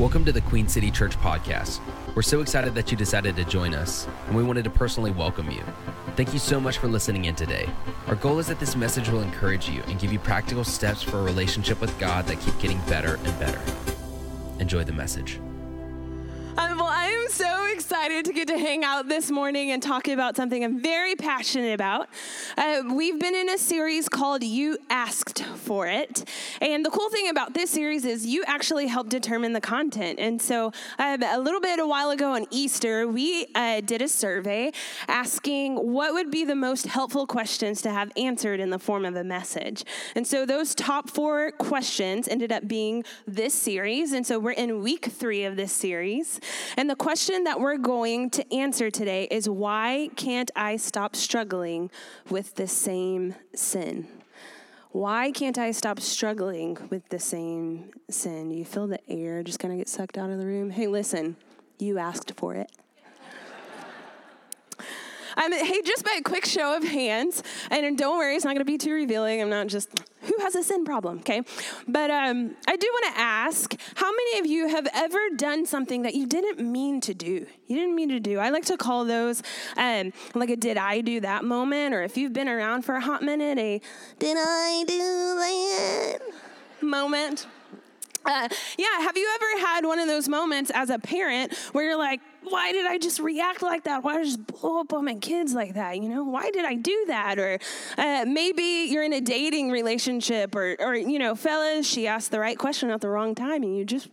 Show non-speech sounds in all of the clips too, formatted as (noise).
Welcome to the Queen City Church podcast. We're so excited that you decided to join us, and we wanted to personally welcome you. Thank you so much for listening in today. Our goal is that this message will encourage you and give you practical steps for a relationship with God that keep getting better and better. Enjoy the message. Excited to get to hang out this morning and talk about something I'm very passionate about. Uh, we've been in a series called You Asked for It. And the cool thing about this series is you actually help determine the content. And so um, a little bit a while ago on Easter, we uh, did a survey asking what would be the most helpful questions to have answered in the form of a message. And so those top four questions ended up being this series. And so we're in week three of this series. And the question that we're going to answer today is why can't I stop struggling with the same sin? Why can't I stop struggling with the same sin? You feel the air just kind of get sucked out of the room? Hey, listen, you asked for it. Um, hey, just by a quick show of hands, and don't worry, it's not going to be too revealing. I'm not just who has a sin problem, okay? But um, I do want to ask how many of you have ever done something that you didn't mean to do? You didn't mean to do. I like to call those um, like a did I do that moment, or if you've been around for a hot minute, a did I do that moment. Uh, yeah, have you ever had one of those moments as a parent where you're like, why did I just react like that? Why did I just blow up on my kids like that? You know, why did I do that? Or uh, maybe you're in a dating relationship, or, or, you know, fellas, she asked the right question at the wrong time, and you just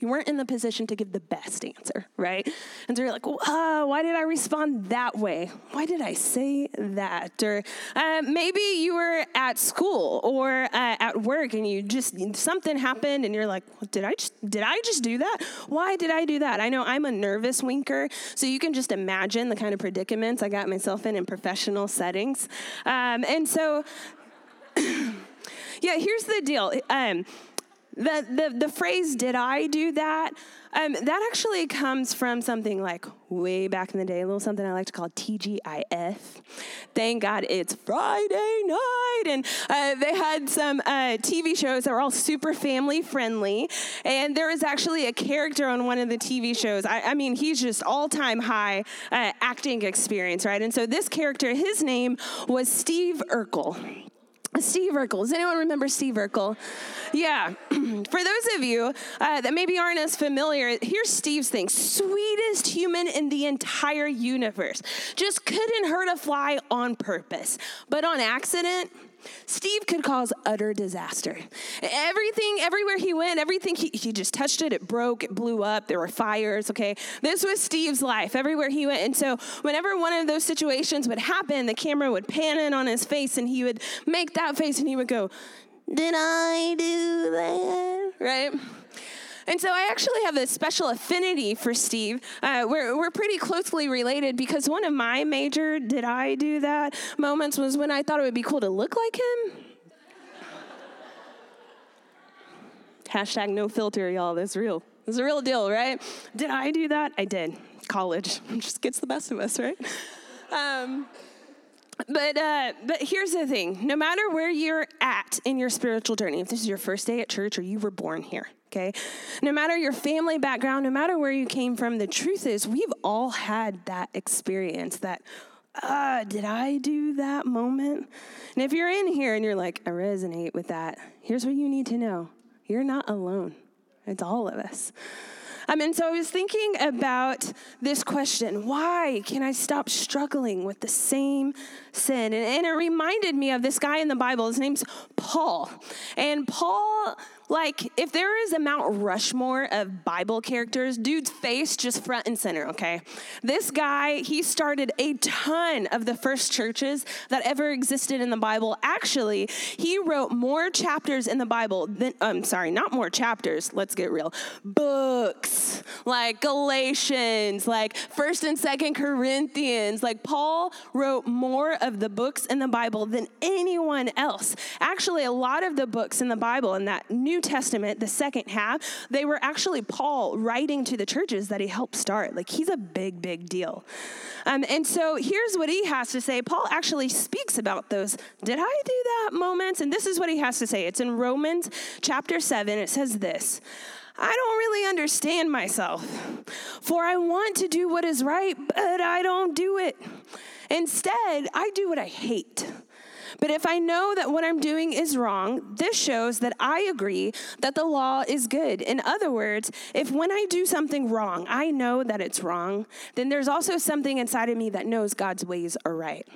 you weren't in the position to give the best answer, right? And so you're like, uh, why did I respond that way? Why did I say that? Or uh, maybe you were at school or uh, at work and you just something happened and you're like, did I just did I just do that? Why did I do that? I know I'm a nervous winker, so you can just imagine the kind of predicaments I got myself in in professional settings. Um, and so, (clears throat) yeah, here's the deal. Um, the, the, the phrase, did I do that? Um, that actually comes from something like way back in the day, a little something I like to call TGIF. Thank God it's Friday night. And uh, they had some uh, TV shows that were all super family friendly. And there was actually a character on one of the TV shows. I, I mean, he's just all time high uh, acting experience, right? And so this character, his name was Steve Urkel. Steve Urkel. Does anyone remember Steve Urkel? Yeah. (clears throat) For those of you uh, that maybe aren't as familiar, here's Steve's thing sweetest human in the entire universe. Just couldn't hurt a fly on purpose, but on accident, Steve could cause utter disaster. Everything, everywhere he went, everything he, he just touched it, it broke, it blew up, there were fires, okay? This was Steve's life, everywhere he went. And so, whenever one of those situations would happen, the camera would pan in on his face and he would make that face and he would go, Did I do that? Right? And so I actually have a special affinity for Steve. Uh, we're, we're pretty closely related because one of my major did I do that moments was when I thought it would be cool to look like him. Hashtag no filter, y'all. That's real. It's a real deal, right? Did I do that? I did. College (laughs) just gets the best of us, right? Um, but uh, but here's the thing: no matter where you're at in your spiritual journey, if this is your first day at church or you were born here, okay, no matter your family background, no matter where you came from, the truth is we've all had that experience. That uh, did I do that moment? And if you're in here and you're like, I resonate with that, here's what you need to know: you're not alone. It's all of us. Um, and so I was thinking about this question why can I stop struggling with the same sin? And, and it reminded me of this guy in the Bible. His name's Paul. And Paul like, if there is a Mount Rushmore of Bible characters, dude's face just front and center, okay? This guy, he started a ton of the first churches that ever existed in the Bible. Actually, he wrote more chapters in the Bible than, I'm um, sorry, not more chapters, let's get real, books like Galatians, like 1st and 2nd Corinthians. Like, Paul wrote more of the books in the Bible than anyone else. Actually, a lot of the books in the Bible in that New Testament, the second half, they were actually Paul writing to the churches that he helped start. Like he's a big, big deal. Um, and so here's what he has to say. Paul actually speaks about those, did I do that moments? And this is what he has to say. It's in Romans chapter 7. It says this I don't really understand myself. For I want to do what is right, but I don't do it. Instead, I do what I hate. But if I know that what I'm doing is wrong, this shows that I agree that the law is good. In other words, if when I do something wrong, I know that it's wrong, then there's also something inside of me that knows God's ways are right,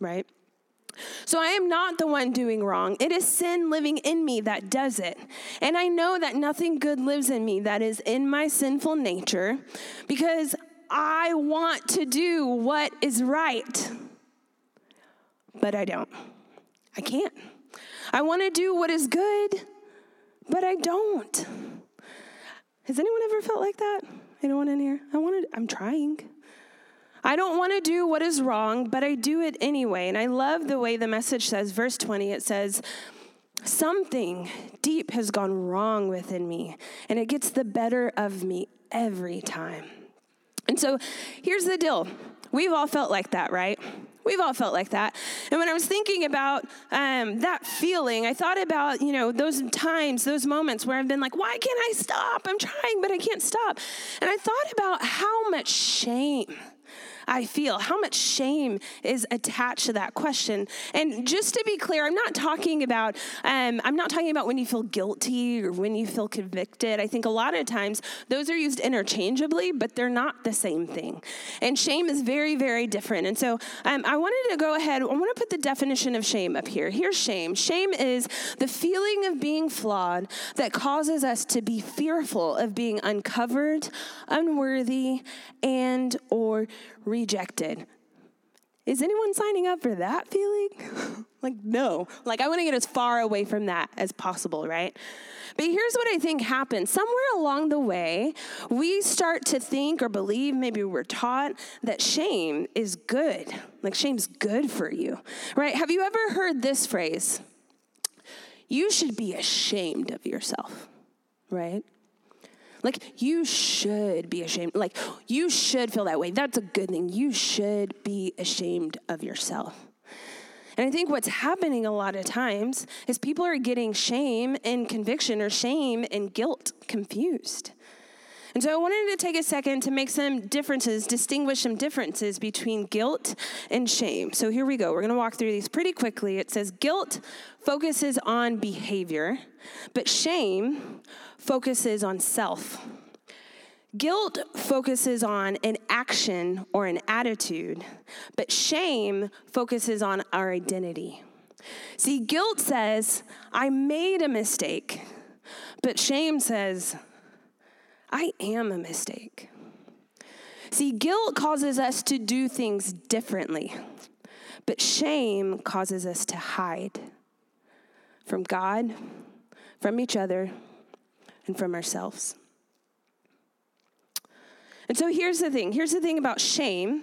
right? So I am not the one doing wrong. It is sin living in me that does it. And I know that nothing good lives in me that is in my sinful nature because I want to do what is right. But I don't. I can't. I want to do what is good, but I don't. Has anyone ever felt like that? Anyone in here? I want to I'm trying. I don't want to do what is wrong, but I do it anyway. And I love the way the message says, verse 20, it says, Something deep has gone wrong within me, and it gets the better of me every time. And so here's the deal we've all felt like that, right? We've all felt like that. And when I was thinking about um, that feeling, I thought about, you know, those times, those moments where I've been like, why can't I stop? I'm trying, but I can't stop. And I thought about how much shame I feel, how much shame is attached to that question. And just to be clear, I'm not talking about um, I'm not talking about when you feel guilty or when you feel convicted. I think a lot of times those are used interchangeably, but they're not the same thing. And shame is very, very different. And so um, I wanted to go ahead. I want to put the definition of shame up here. Here's shame. Shame is the feeling of being flawed that causes us to be fearful of being uncovered, unworthy, and or rejected. Is anyone signing up for that feeling? (laughs) like, no. Like, I want to get as far away from that as possible, right? But here's what I think happens. Somewhere along the way, we start to think or believe, maybe we're taught, that shame is good. Like, shame's good for you, right? Have you ever heard this phrase? You should be ashamed of yourself, right? Like, you should be ashamed. Like, you should feel that way. That's a good thing. You should be ashamed of yourself. And I think what's happening a lot of times is people are getting shame and conviction or shame and guilt confused. And so I wanted to take a second to make some differences, distinguish some differences between guilt and shame. So here we go. We're going to walk through these pretty quickly. It says guilt focuses on behavior, but shame focuses on self. Guilt focuses on an action or an attitude, but shame focuses on our identity. See, guilt says, I made a mistake, but shame says, I am a mistake. See, guilt causes us to do things differently, but shame causes us to hide from God, from each other, and from ourselves. And so here's the thing here's the thing about shame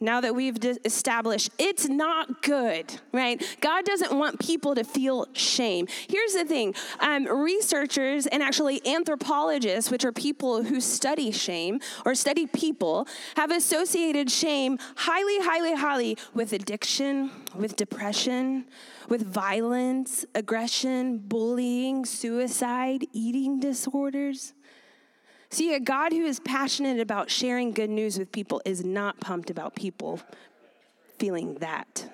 now that we've established it's not good, right? God doesn't want people to feel shame. Here's the thing um, researchers and actually anthropologists, which are people who study shame or study people, have associated shame highly, highly, highly with addiction, with depression, with violence, aggression, bullying, suicide, eating disorders. See, a God who is passionate about sharing good news with people is not pumped about people feeling that.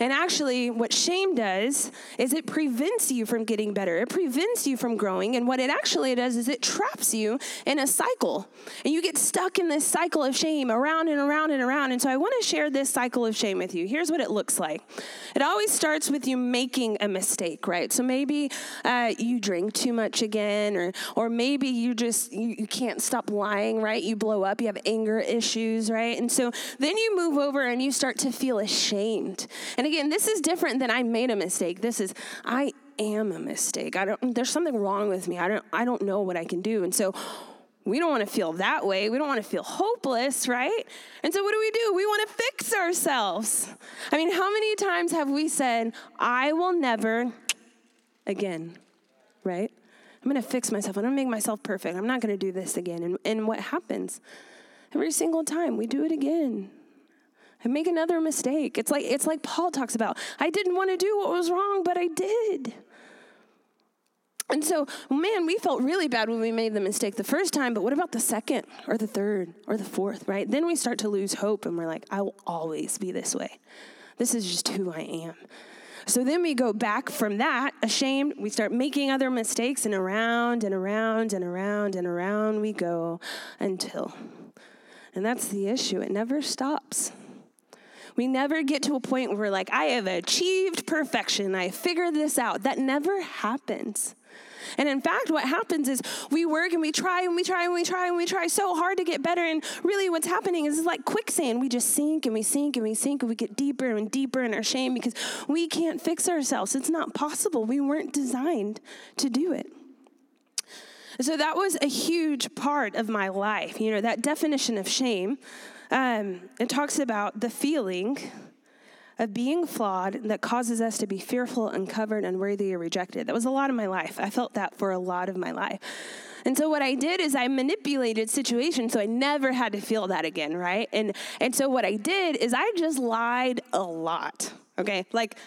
And actually, what shame does is it prevents you from getting better. It prevents you from growing. And what it actually does is it traps you in a cycle. And you get stuck in this cycle of shame around and around and around. And so I want to share this cycle of shame with you. Here's what it looks like it always starts with you making a mistake, right? So maybe uh, you drink too much again, or, or maybe you just you, you can't stop lying, right? You blow up, you have anger issues, right? And so then you move over and you start to feel ashamed. And and again, this is different than I made a mistake. This is I am a mistake. I don't there's something wrong with me. I don't I don't know what I can do. And so we don't want to feel that way. We don't want to feel hopeless, right? And so what do we do? We want to fix ourselves. I mean, how many times have we said, I will never again, right? I'm going to fix myself. I'm going to make myself perfect. I'm not going to do this again. And, and what happens? Every single time we do it again make another mistake. It's like it's like Paul talks about. I didn't want to do what was wrong, but I did. And so, man, we felt really bad when we made the mistake the first time, but what about the second or the third or the fourth, right? Then we start to lose hope and we're like, I will always be this way. This is just who I am. So then we go back from that, ashamed, we start making other mistakes, and around and around and around and around we go until. And that's the issue, it never stops. We never get to a point where we're like, I have achieved perfection, I figured this out. That never happens. And in fact, what happens is we work and we try and we try and we try and we try so hard to get better. And really, what's happening is it's like quicksand. We just sink and we sink and we sink and we get deeper and deeper in our shame because we can't fix ourselves. It's not possible. We weren't designed to do it. So that was a huge part of my life. You know, that definition of shame, um, it talks about the feeling of being flawed that causes us to be fearful, uncovered, unworthy, or rejected. That was a lot of my life. I felt that for a lot of my life. And so what I did is I manipulated situations so I never had to feel that again, right? And and so what I did is I just lied a lot. Okay? Like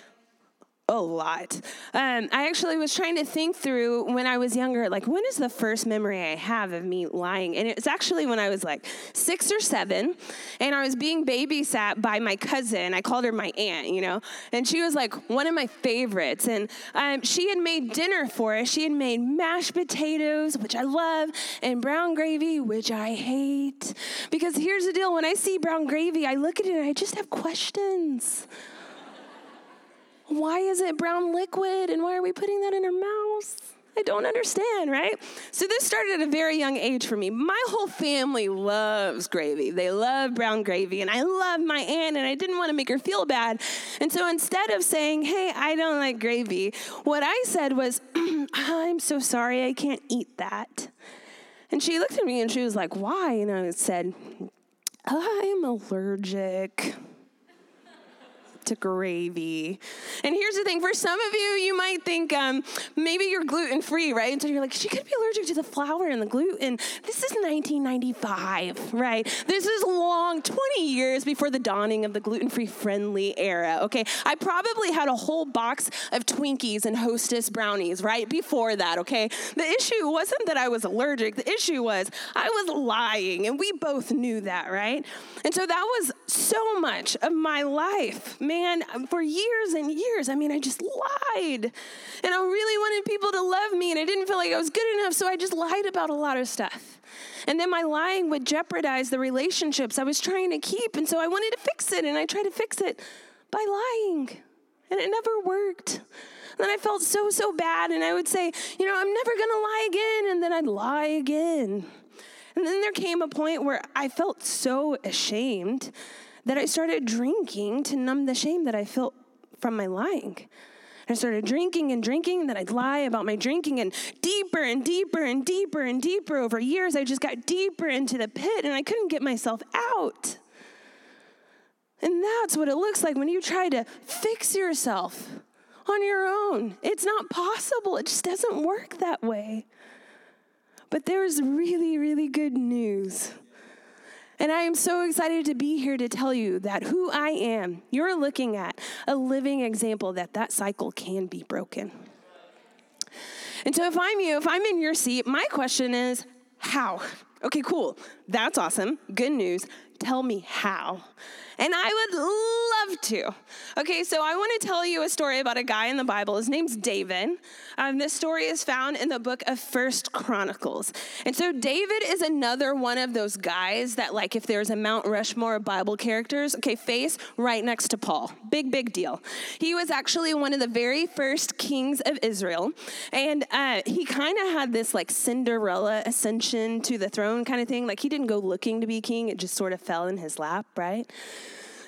a lot. Um, I actually was trying to think through when I was younger, like when is the first memory I have of me lying? And it's actually when I was like six or seven, and I was being babysat by my cousin. I called her my aunt, you know, and she was like one of my favorites. And um, she had made dinner for us. She had made mashed potatoes, which I love, and brown gravy, which I hate. Because here's the deal: when I see brown gravy, I look at it and I just have questions why is it brown liquid and why are we putting that in her mouth? I don't understand, right? So this started at a very young age for me. My whole family loves gravy. They love brown gravy, and I love my aunt, and I didn't want to make her feel bad. And so instead of saying, "Hey, I don't like gravy," what I said was, (clears throat) "I'm so sorry, I can't eat that." And she looked at me and she was like, "Why?" And I said, "I'm allergic." To gravy. And here's the thing for some of you, you might think um, maybe you're gluten free, right? And so you're like, she could be allergic to the flour and the gluten. This is 1995, right? This is long, 20 years before the dawning of the gluten free friendly era, okay? I probably had a whole box of Twinkies and Hostess brownies right before that, okay? The issue wasn't that I was allergic, the issue was I was lying, and we both knew that, right? And so that was so much of my life. Man, man, um, for years and years, I mean, I just lied. And I really wanted people to love me, and I didn't feel like I was good enough, so I just lied about a lot of stuff. And then my lying would jeopardize the relationships I was trying to keep. And so I wanted to fix it, and I tried to fix it by lying. And it never worked. And then I felt so, so bad, and I would say, you know, I'm never gonna lie again, and then I'd lie again. And then there came a point where I felt so ashamed that I started drinking to numb the shame that I felt from my lying. I started drinking and drinking, and then I'd lie about my drinking, and deeper and deeper and deeper and deeper over years, I just got deeper into the pit and I couldn't get myself out. And that's what it looks like when you try to fix yourself on your own. It's not possible, it just doesn't work that way. But there's really, really good news. And I am so excited to be here to tell you that who I am, you're looking at a living example that that cycle can be broken. And so, if I'm you, if I'm in your seat, my question is how? Okay, cool. That's awesome. Good news. Tell me how. And I would love to. Okay, so I want to tell you a story about a guy in the Bible. His name's David. Um, this story is found in the book of First Chronicles. And so David is another one of those guys that, like, if there's a Mount Rushmore of Bible characters, okay, face right next to Paul. Big, big deal. He was actually one of the very first kings of Israel. And uh, he kind of had this, like, Cinderella ascension to the throne kind of thing. Like, he didn't go looking to be king, it just sort of fell in his lap, right?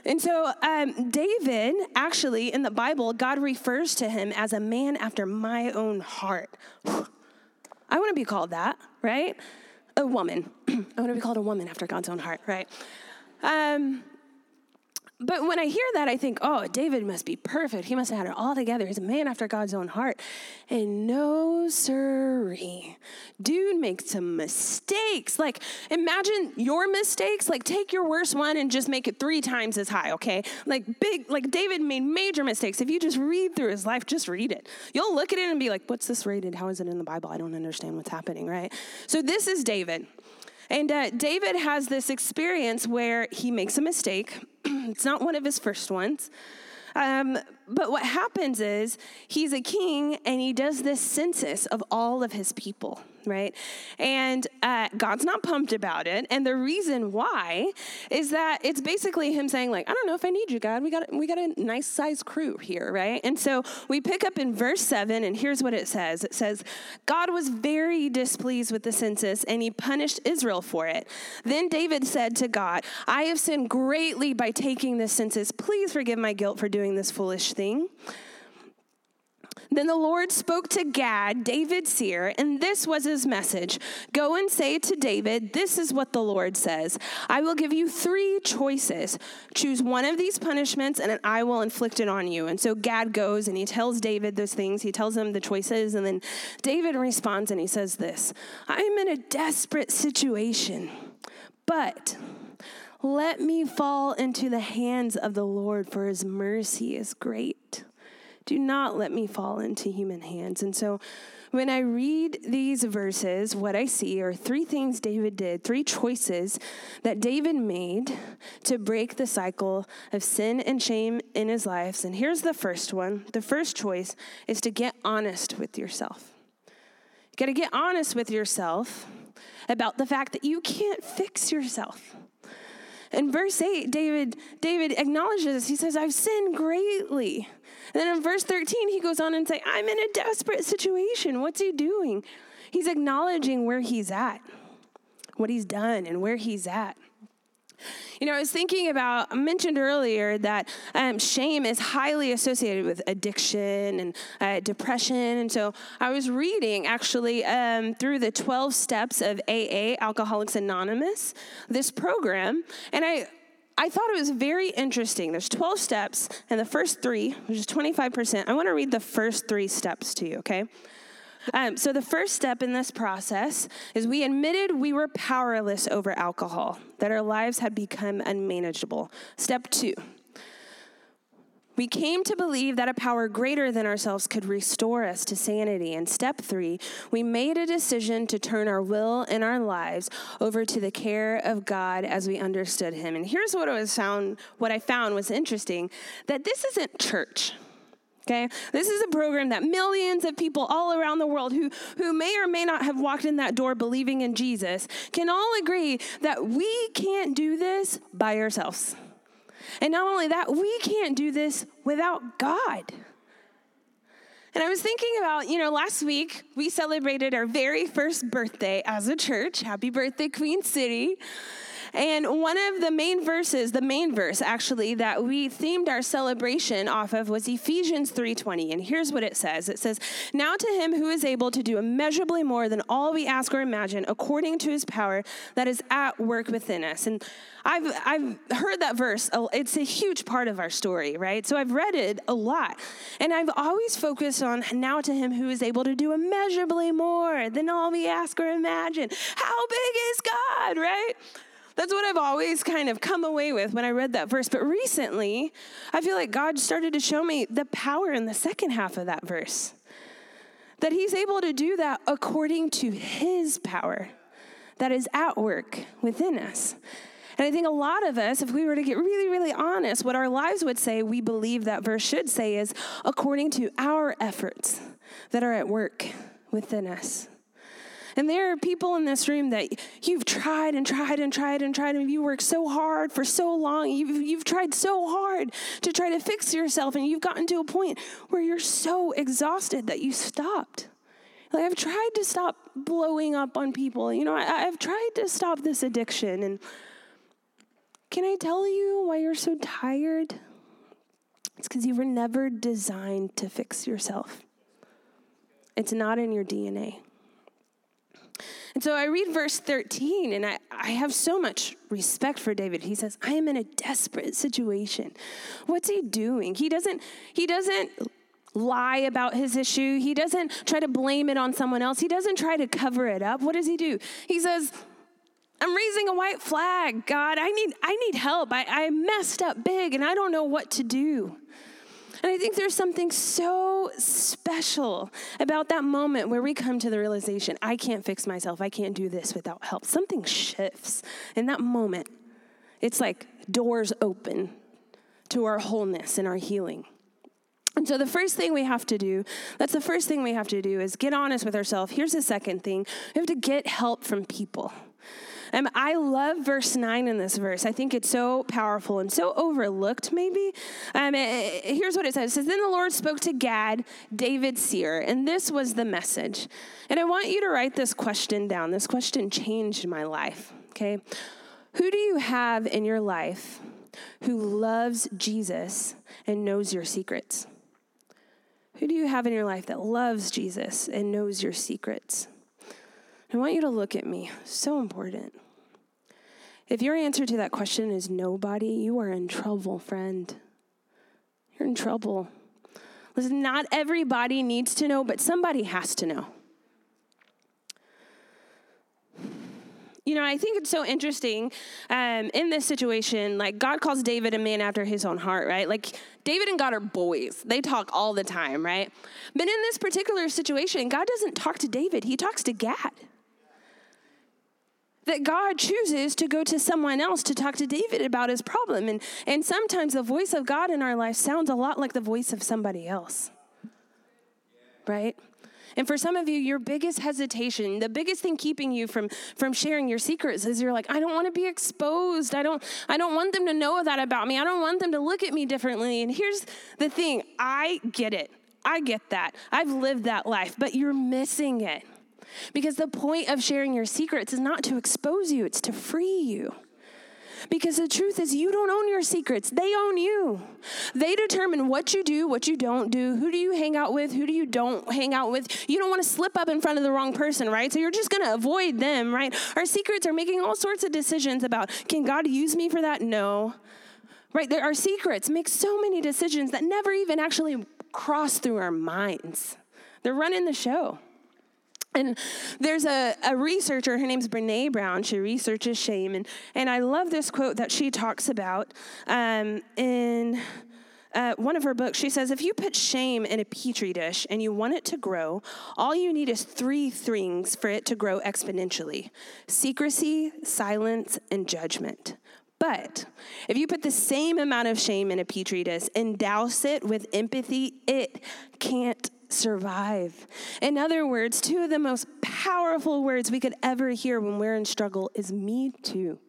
And so, um, David, actually, in the Bible, God refers to him as a man after my own heart. (sighs) I want to be called that, right? A woman. (clears throat) I want to be called a woman after God's own heart, right? Um, but when I hear that, I think, oh, David must be perfect. He must have had it all together. He's a man after God's own heart. And no, sirree. Dude makes some mistakes. Like, imagine your mistakes. Like, take your worst one and just make it three times as high, okay? Like, big, like David made major mistakes. If you just read through his life, just read it. You'll look at it and be like, what's this rated? How is it in the Bible? I don't understand what's happening, right? So, this is David. And uh, David has this experience where he makes a mistake. (clears throat) it's not one of his first ones. Um, but what happens is he's a king and he does this census of all of his people right? And uh, God's not pumped about it. And the reason why is that it's basically Him saying, like, I don't know if I need you, God. We got we got a nice size crew here, right? And so we pick up in verse seven, and here's what it says: It says, God was very displeased with the census, and He punished Israel for it. Then David said to God, I have sinned greatly by taking this census. Please forgive my guilt for doing this foolish thing. Then the Lord spoke to Gad, David's seer, and this was his message Go and say to David, This is what the Lord says I will give you three choices. Choose one of these punishments, and I will inflict it on you. And so Gad goes and he tells David those things. He tells him the choices, and then David responds and he says this I'm in a desperate situation, but let me fall into the hands of the Lord, for his mercy is great do not let me fall into human hands. And so when I read these verses, what I see are three things David did, three choices that David made to break the cycle of sin and shame in his life. And here's the first one the first choice is to get honest with yourself. You got to get honest with yourself about the fact that you can't fix yourself. In verse 8, David, David acknowledges, he says, I've sinned greatly. And then in verse 13, he goes on and say, I'm in a desperate situation. What's he doing? He's acknowledging where he's at, what he's done, and where he's at. You know, I was thinking about, I mentioned earlier that um, shame is highly associated with addiction and uh, depression. And so I was reading actually um, through the 12 steps of AA, Alcoholics Anonymous, this program. And I, I thought it was very interesting. There's 12 steps, and the first three, which is 25%, I want to read the first three steps to you, okay? Um, so, the first step in this process is we admitted we were powerless over alcohol, that our lives had become unmanageable. Step two, we came to believe that a power greater than ourselves could restore us to sanity. And step three, we made a decision to turn our will and our lives over to the care of God as we understood Him. And here's what I found. What I found was interesting: that this isn't church. Okay? This is a program that millions of people all around the world who, who may or may not have walked in that door believing in Jesus can all agree that we can't do this by ourselves. And not only that, we can't do this without God. And I was thinking about, you know, last week we celebrated our very first birthday as a church. Happy birthday, Queen City. And one of the main verses, the main verse actually that we themed our celebration off of was Ephesians 3:20. And here's what it says. It says, "Now to him who is able to do immeasurably more than all we ask or imagine according to his power that is at work within us." And I've I've heard that verse. Oh, it's a huge part of our story, right? So I've read it a lot. And I've always focused on now to him who is able to do immeasurably more than all we ask or imagine. How big is God, right? That's what I've always kind of come away with when I read that verse. But recently, I feel like God started to show me the power in the second half of that verse. That He's able to do that according to His power that is at work within us. And I think a lot of us, if we were to get really, really honest, what our lives would say, we believe that verse should say is according to our efforts that are at work within us. And there are people in this room that you've tried and tried and tried and tried, and you worked so hard for so long. You've, you've tried so hard to try to fix yourself, and you've gotten to a point where you're so exhausted that you stopped. Like, I've tried to stop blowing up on people. You know, I, I've tried to stop this addiction. And can I tell you why you're so tired? It's because you were never designed to fix yourself. It's not in your DNA. And so I read verse 13, and I, I have so much respect for David. He says, I am in a desperate situation. What's he doing? He doesn't, he doesn't lie about his issue. He doesn't try to blame it on someone else. He doesn't try to cover it up. What does he do? He says, I'm raising a white flag, God. I need, I need help. I, I messed up big and I don't know what to do. And I think there's something so special about that moment where we come to the realization I can't fix myself. I can't do this without help. Something shifts in that moment. It's like doors open to our wholeness and our healing. And so the first thing we have to do, that's the first thing we have to do is get honest with ourselves. Here's the second thing we have to get help from people. Um, I love verse 9 in this verse. I think it's so powerful and so overlooked, maybe. Um, it, it, here's what it says It says, Then the Lord spoke to Gad, David's seer, and this was the message. And I want you to write this question down. This question changed my life, okay? Who do you have in your life who loves Jesus and knows your secrets? Who do you have in your life that loves Jesus and knows your secrets? I want you to look at me. So important. If your answer to that question is nobody, you are in trouble, friend. You're in trouble. Listen, not everybody needs to know, but somebody has to know. You know, I think it's so interesting um, in this situation. Like, God calls David a man after his own heart, right? Like, David and God are boys. They talk all the time, right? But in this particular situation, God doesn't talk to David, he talks to Gad that God chooses to go to someone else to talk to David about his problem. And, and sometimes the voice of God in our life sounds a lot like the voice of somebody else. Right? And for some of you, your biggest hesitation, the biggest thing keeping you from, from sharing your secrets is you're like, I don't want to be exposed. I don't, I don't want them to know that about me. I don't want them to look at me differently. And here's the thing I get it. I get that. I've lived that life, but you're missing it. Because the point of sharing your secrets is not to expose you, it's to free you. Because the truth is, you don't own your secrets, they own you. They determine what you do, what you don't do, who do you hang out with, who do you don't hang out with. You don't want to slip up in front of the wrong person, right? So you're just going to avoid them, right? Our secrets are making all sorts of decisions about can God use me for that? No. Right? Our secrets make so many decisions that never even actually cross through our minds. They're running the show. And there's a, a researcher, her name's Brene Brown. She researches shame. And, and I love this quote that she talks about um, in uh, one of her books. She says, If you put shame in a petri dish and you want it to grow, all you need is three things for it to grow exponentially secrecy, silence, and judgment. But if you put the same amount of shame in a petri dish and douse it with empathy, it can't survive. In other words, two of the most powerful words we could ever hear when we're in struggle is me too.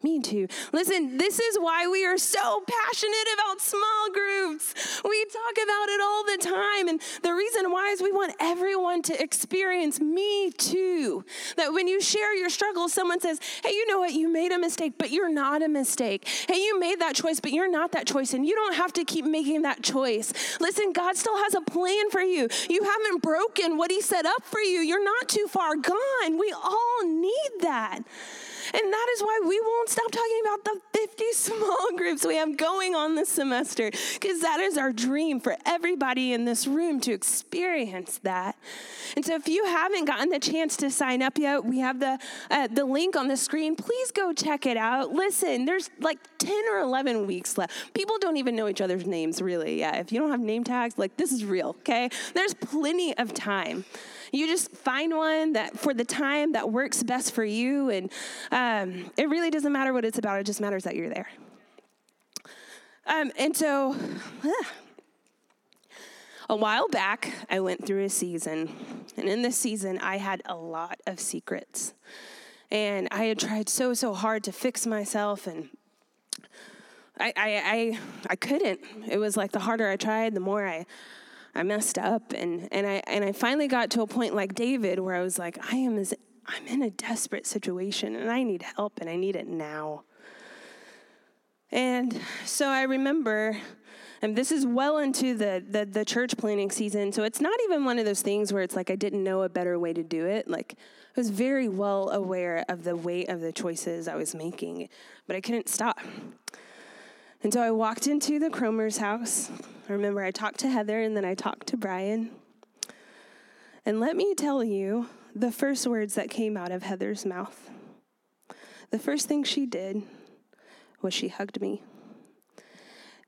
Me too. Listen, this is why we are so passionate about small groups. We talk about it all the time. And the reason why is we want everyone to experience me too. That when you share your struggles, someone says, Hey, you know what? You made a mistake, but you're not a mistake. Hey, you made that choice, but you're not that choice. And you don't have to keep making that choice. Listen, God still has a plan for you. You haven't broken what He set up for you. You're not too far gone. We all need that. And that is why we won't stop talking about the 50 (laughs) small groups we have going on this semester, because that is our dream for everybody in this room to experience that. And so if you haven't gotten the chance to sign up yet, we have the, uh, the link on the screen. Please go check it out. Listen, there's like 10 or 11 weeks left. People don't even know each other's names, really. Yeah, if you don't have name tags, like this is real, okay? There's plenty of time. You just find one that for the time that works best for you. And um, it really doesn't matter what it's about, it just matters that you're there. Um, and so, uh, (sighs) a while back, I went through a season. And in this season, I had a lot of secrets. And I had tried so, so hard to fix myself and I, I, I, I couldn't. It was like the harder I tried, the more I I messed up and and I and I finally got to a point like David where I was like I am as I'm in a desperate situation and I need help and I need it now. And so I remember And this is well into the, the, the church planning season. So it's not even one of those things where it's like I didn't know a better way to do it. Like I was very well aware of the weight of the choices I was making, but I couldn't stop. And so I walked into the Cromer's house. I remember I talked to Heather and then I talked to Brian. And let me tell you the first words that came out of Heather's mouth. The first thing she did was she hugged me.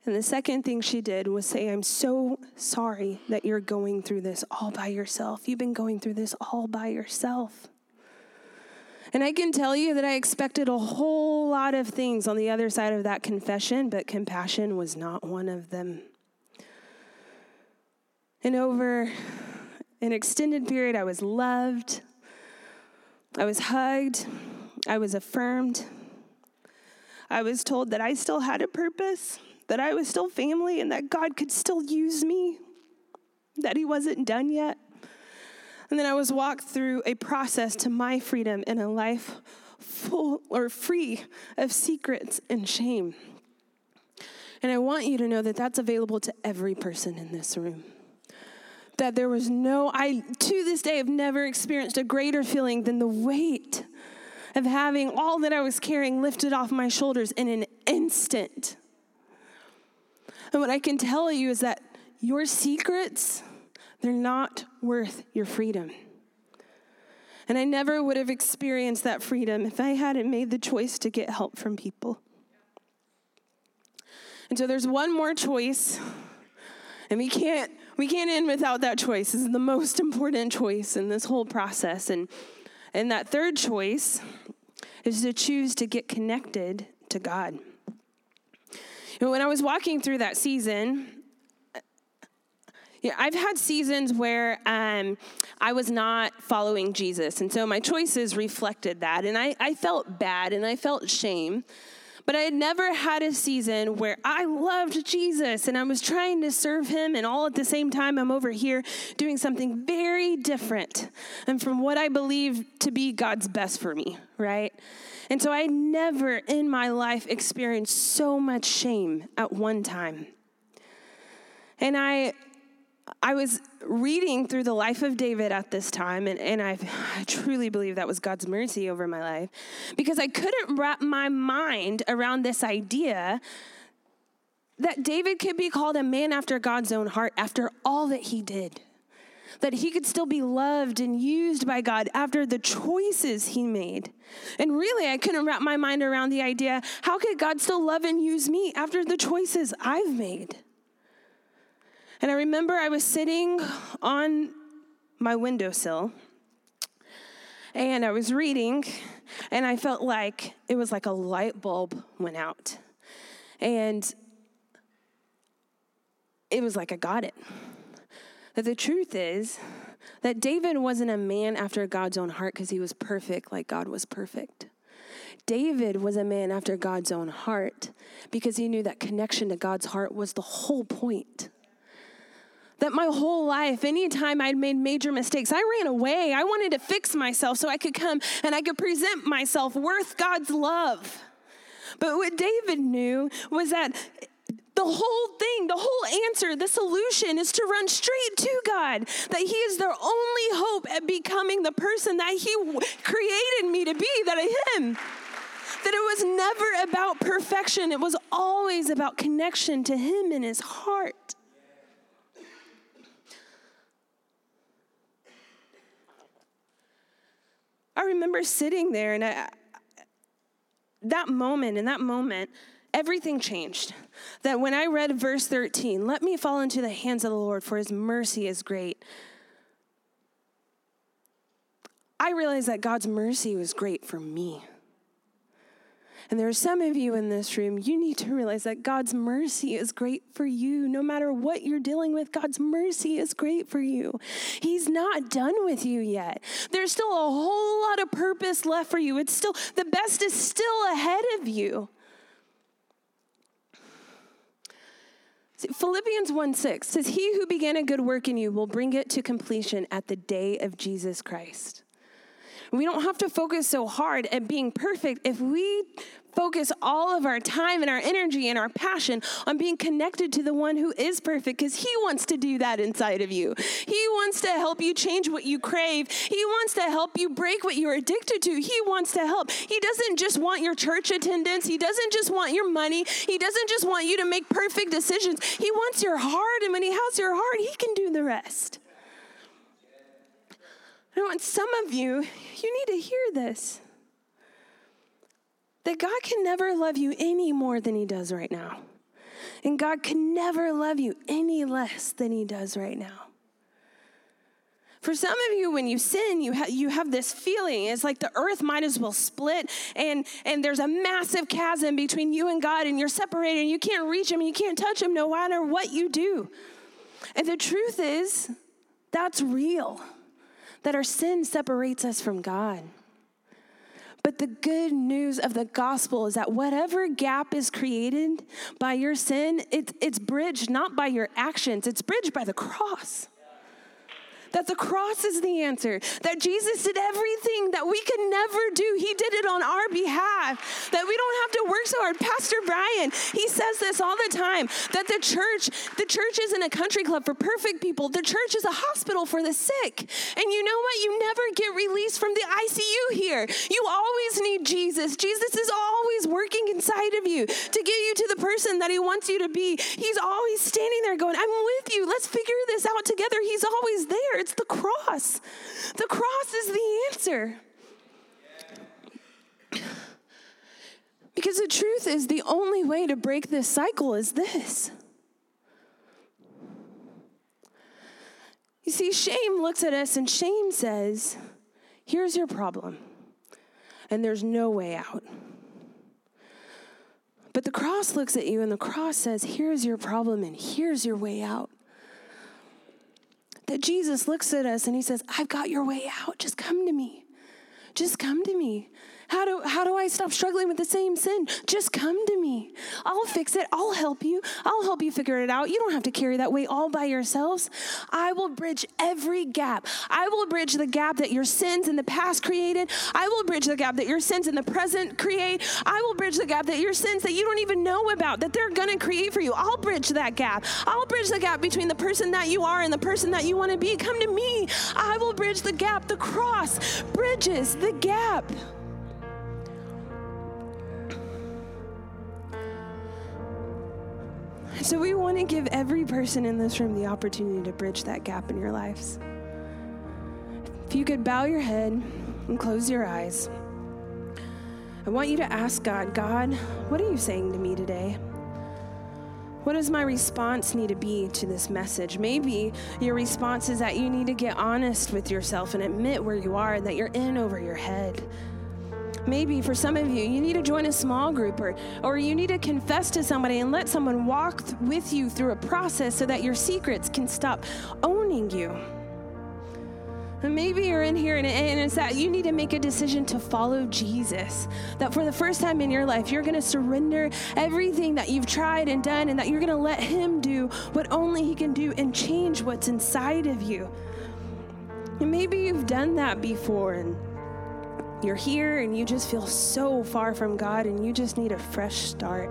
And the second thing she did was say, I'm so sorry that you're going through this all by yourself. You've been going through this all by yourself. And I can tell you that I expected a whole lot of things on the other side of that confession, but compassion was not one of them. And over an extended period, I was loved, I was hugged, I was affirmed. I was told that I still had a purpose, that I was still family, and that God could still use me, that He wasn't done yet. And then I was walked through a process to my freedom in a life full or free of secrets and shame. And I want you to know that that's available to every person in this room. That there was no, I to this day have never experienced a greater feeling than the weight of having all that I was carrying lifted off my shoulders in an instant. And what I can tell you is that your secrets, they're not worth your freedom. And I never would have experienced that freedom if I hadn't made the choice to get help from people. And so there's one more choice, and we can't we can't end without that choice. This is the most important choice in this whole process. And and that third choice is to choose to get connected to God. You know, when I was walking through that season, yeah, I've had seasons where um, I was not following Jesus. And so my choices reflected that. And I, I felt bad and I felt shame. But I had never had a season where I loved Jesus and I was trying to serve him, and all at the same time, I'm over here doing something very different and from what I believe to be God's best for me, right? And so I never in my life experienced so much shame at one time. And I I was reading through the life of David at this time, and, and I, (laughs) I truly believe that was God's mercy over my life because I couldn't wrap my mind around this idea that David could be called a man after God's own heart after all that he did. That he could still be loved and used by God after the choices he made. And really, I couldn't wrap my mind around the idea how could God still love and use me after the choices I've made? And I remember I was sitting on my windowsill and I was reading, and I felt like it was like a light bulb went out. And it was like I got it. That the truth is that David wasn't a man after God's own heart because he was perfect like God was perfect. David was a man after God's own heart because he knew that connection to God's heart was the whole point that my whole life, anytime I'd made major mistakes, I ran away. I wanted to fix myself so I could come and I could present myself worth God's love. But what David knew was that the whole thing, the whole answer, the solution is to run straight to God. That He is their only hope at becoming the person that He created me to be, that I am. That it was never about perfection, it was always about connection to Him in His heart. I remember sitting there and I, that moment, in that moment, everything changed. That when I read verse 13, let me fall into the hands of the Lord, for his mercy is great. I realized that God's mercy was great for me. And there are some of you in this room, you need to realize that God's mercy is great for you. No matter what you're dealing with, God's mercy is great for you. He's not done with you yet. There's still a whole lot of purpose left for you. It's still, the best is still ahead of you. Philippians 1 6 says, He who began a good work in you will bring it to completion at the day of Jesus Christ. We don't have to focus so hard at being perfect if we focus all of our time and our energy and our passion on being connected to the one who is perfect because he wants to do that inside of you. He wants to help you change what you crave. He wants to help you break what you're addicted to. He wants to help. He doesn't just want your church attendance. He doesn't just want your money. He doesn't just want you to make perfect decisions. He wants your heart and when he has your heart, he can do the rest. I want some of you, you need to hear this that God can never love you any more than He does right now. And God can never love you any less than He does right now. For some of you, when you sin, you, ha- you have this feeling. It's like the earth might as well split, and, and there's a massive chasm between you and God, and you're separated, and you can't reach Him, you can't touch Him no matter what you do. And the truth is, that's real, that our sin separates us from God. But the good news of the gospel is that whatever gap is created by your sin, it, it's bridged not by your actions, it's bridged by the cross that the cross is the answer, that Jesus did everything that we could never do. He did it on our behalf, that we don't have to work so hard. Pastor Brian, he says this all the time that the church, the church isn't a country club for perfect people, the church is a hospital for the sick. And you know what? You never get released from the ICU here. You always need Jesus. Jesus is always working inside of you to get you to the person that he wants you to be. He's always standing there going, I'm with you. Let's figure this out together. He's always there. It's the cross. The cross is the answer. Because the truth is, the only way to break this cycle is this. You see, shame looks at us and shame says, Here's your problem, and there's no way out. But the cross looks at you and the cross says, Here's your problem, and here's your way out that Jesus looks at us and he says, I've got your way out. Just come to me. Just come to me. How do, how do I stop struggling with the same sin? Just come to me. I'll fix it. I'll help you. I'll help you figure it out. You don't have to carry that weight all by yourselves. I will bridge every gap. I will bridge the gap that your sins in the past created. I will bridge the gap that your sins in the present create. I will bridge the gap that your sins that you don't even know about, that they're going to create for you. I'll bridge that gap. I'll bridge the gap between the person that you are and the person that you want to be. Come to me. I will bridge the gap. The cross bridges the gap. So, we want to give every person in this room the opportunity to bridge that gap in your lives. If you could bow your head and close your eyes, I want you to ask God, God, what are you saying to me today? What does my response need to be to this message? Maybe your response is that you need to get honest with yourself and admit where you are and that you're in over your head. Maybe for some of you, you need to join a small group or, or you need to confess to somebody and let someone walk th- with you through a process so that your secrets can stop owning you. And maybe you're in here and, and it's that you need to make a decision to follow Jesus. That for the first time in your life, you're going to surrender everything that you've tried and done, and that you're going to let Him do what only He can do and change what's inside of you. And maybe you've done that before and you're here and you just feel so far from God and you just need a fresh start.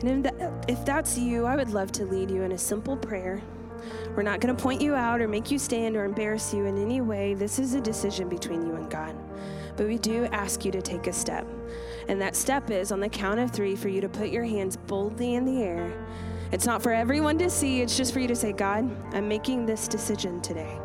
And if, that, if that's you, I would love to lead you in a simple prayer. We're not going to point you out or make you stand or embarrass you in any way. This is a decision between you and God. But we do ask you to take a step. And that step is on the count of three for you to put your hands boldly in the air. It's not for everyone to see, it's just for you to say, God, I'm making this decision today.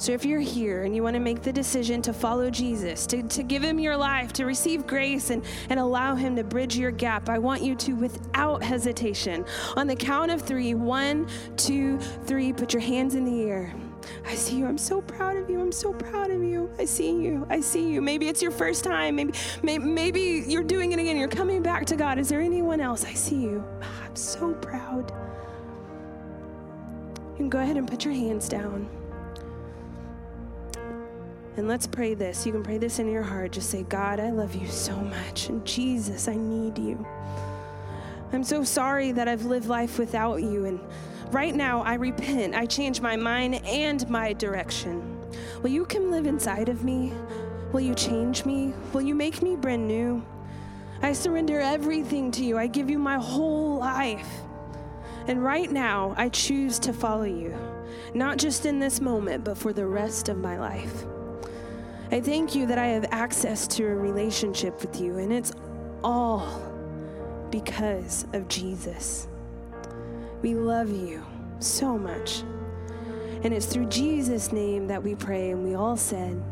So if you're here and you want to make the decision to follow Jesus, to, to give him your life, to receive grace and, and allow him to bridge your gap, I want you to, without hesitation, on the count of three one, two, three, put your hands in the air. I see you. I'm so proud of you. I'm so proud of you. I see you. I see you. Maybe it's your first time. Maybe, maybe, maybe you're doing it again. You're coming back to God. Is there anyone else? I see you. I'm so proud. You can go ahead and put your hands down. And let's pray this. You can pray this in your heart. Just say, God, I love you so much. And Jesus, I need you. I'm so sorry that I've lived life without you. And right now, I repent. I change my mind and my direction. Will you come live inside of me? Will you change me? Will you make me brand new? I surrender everything to you. I give you my whole life. And right now, I choose to follow you, not just in this moment, but for the rest of my life. I thank you that I have access to a relationship with you, and it's all because of Jesus. We love you so much. And it's through Jesus' name that we pray, and we all said,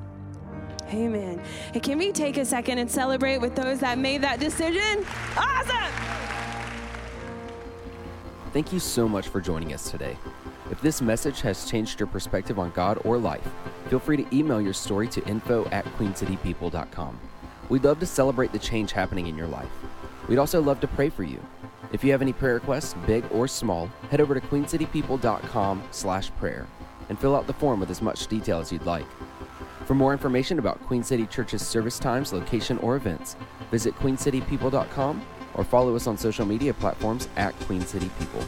Amen. Can we take a second and celebrate with those that made that decision? Awesome! Thank you so much for joining us today. If this message has changed your perspective on God or life, feel free to email your story to info at queencitypeople.com. We'd love to celebrate the change happening in your life. We'd also love to pray for you. If you have any prayer requests, big or small, head over to queencitypeople.com slash prayer and fill out the form with as much detail as you'd like. For more information about Queen City Church's service times, location, or events, visit queencitypeople.com or follow us on social media platforms at Queen City People.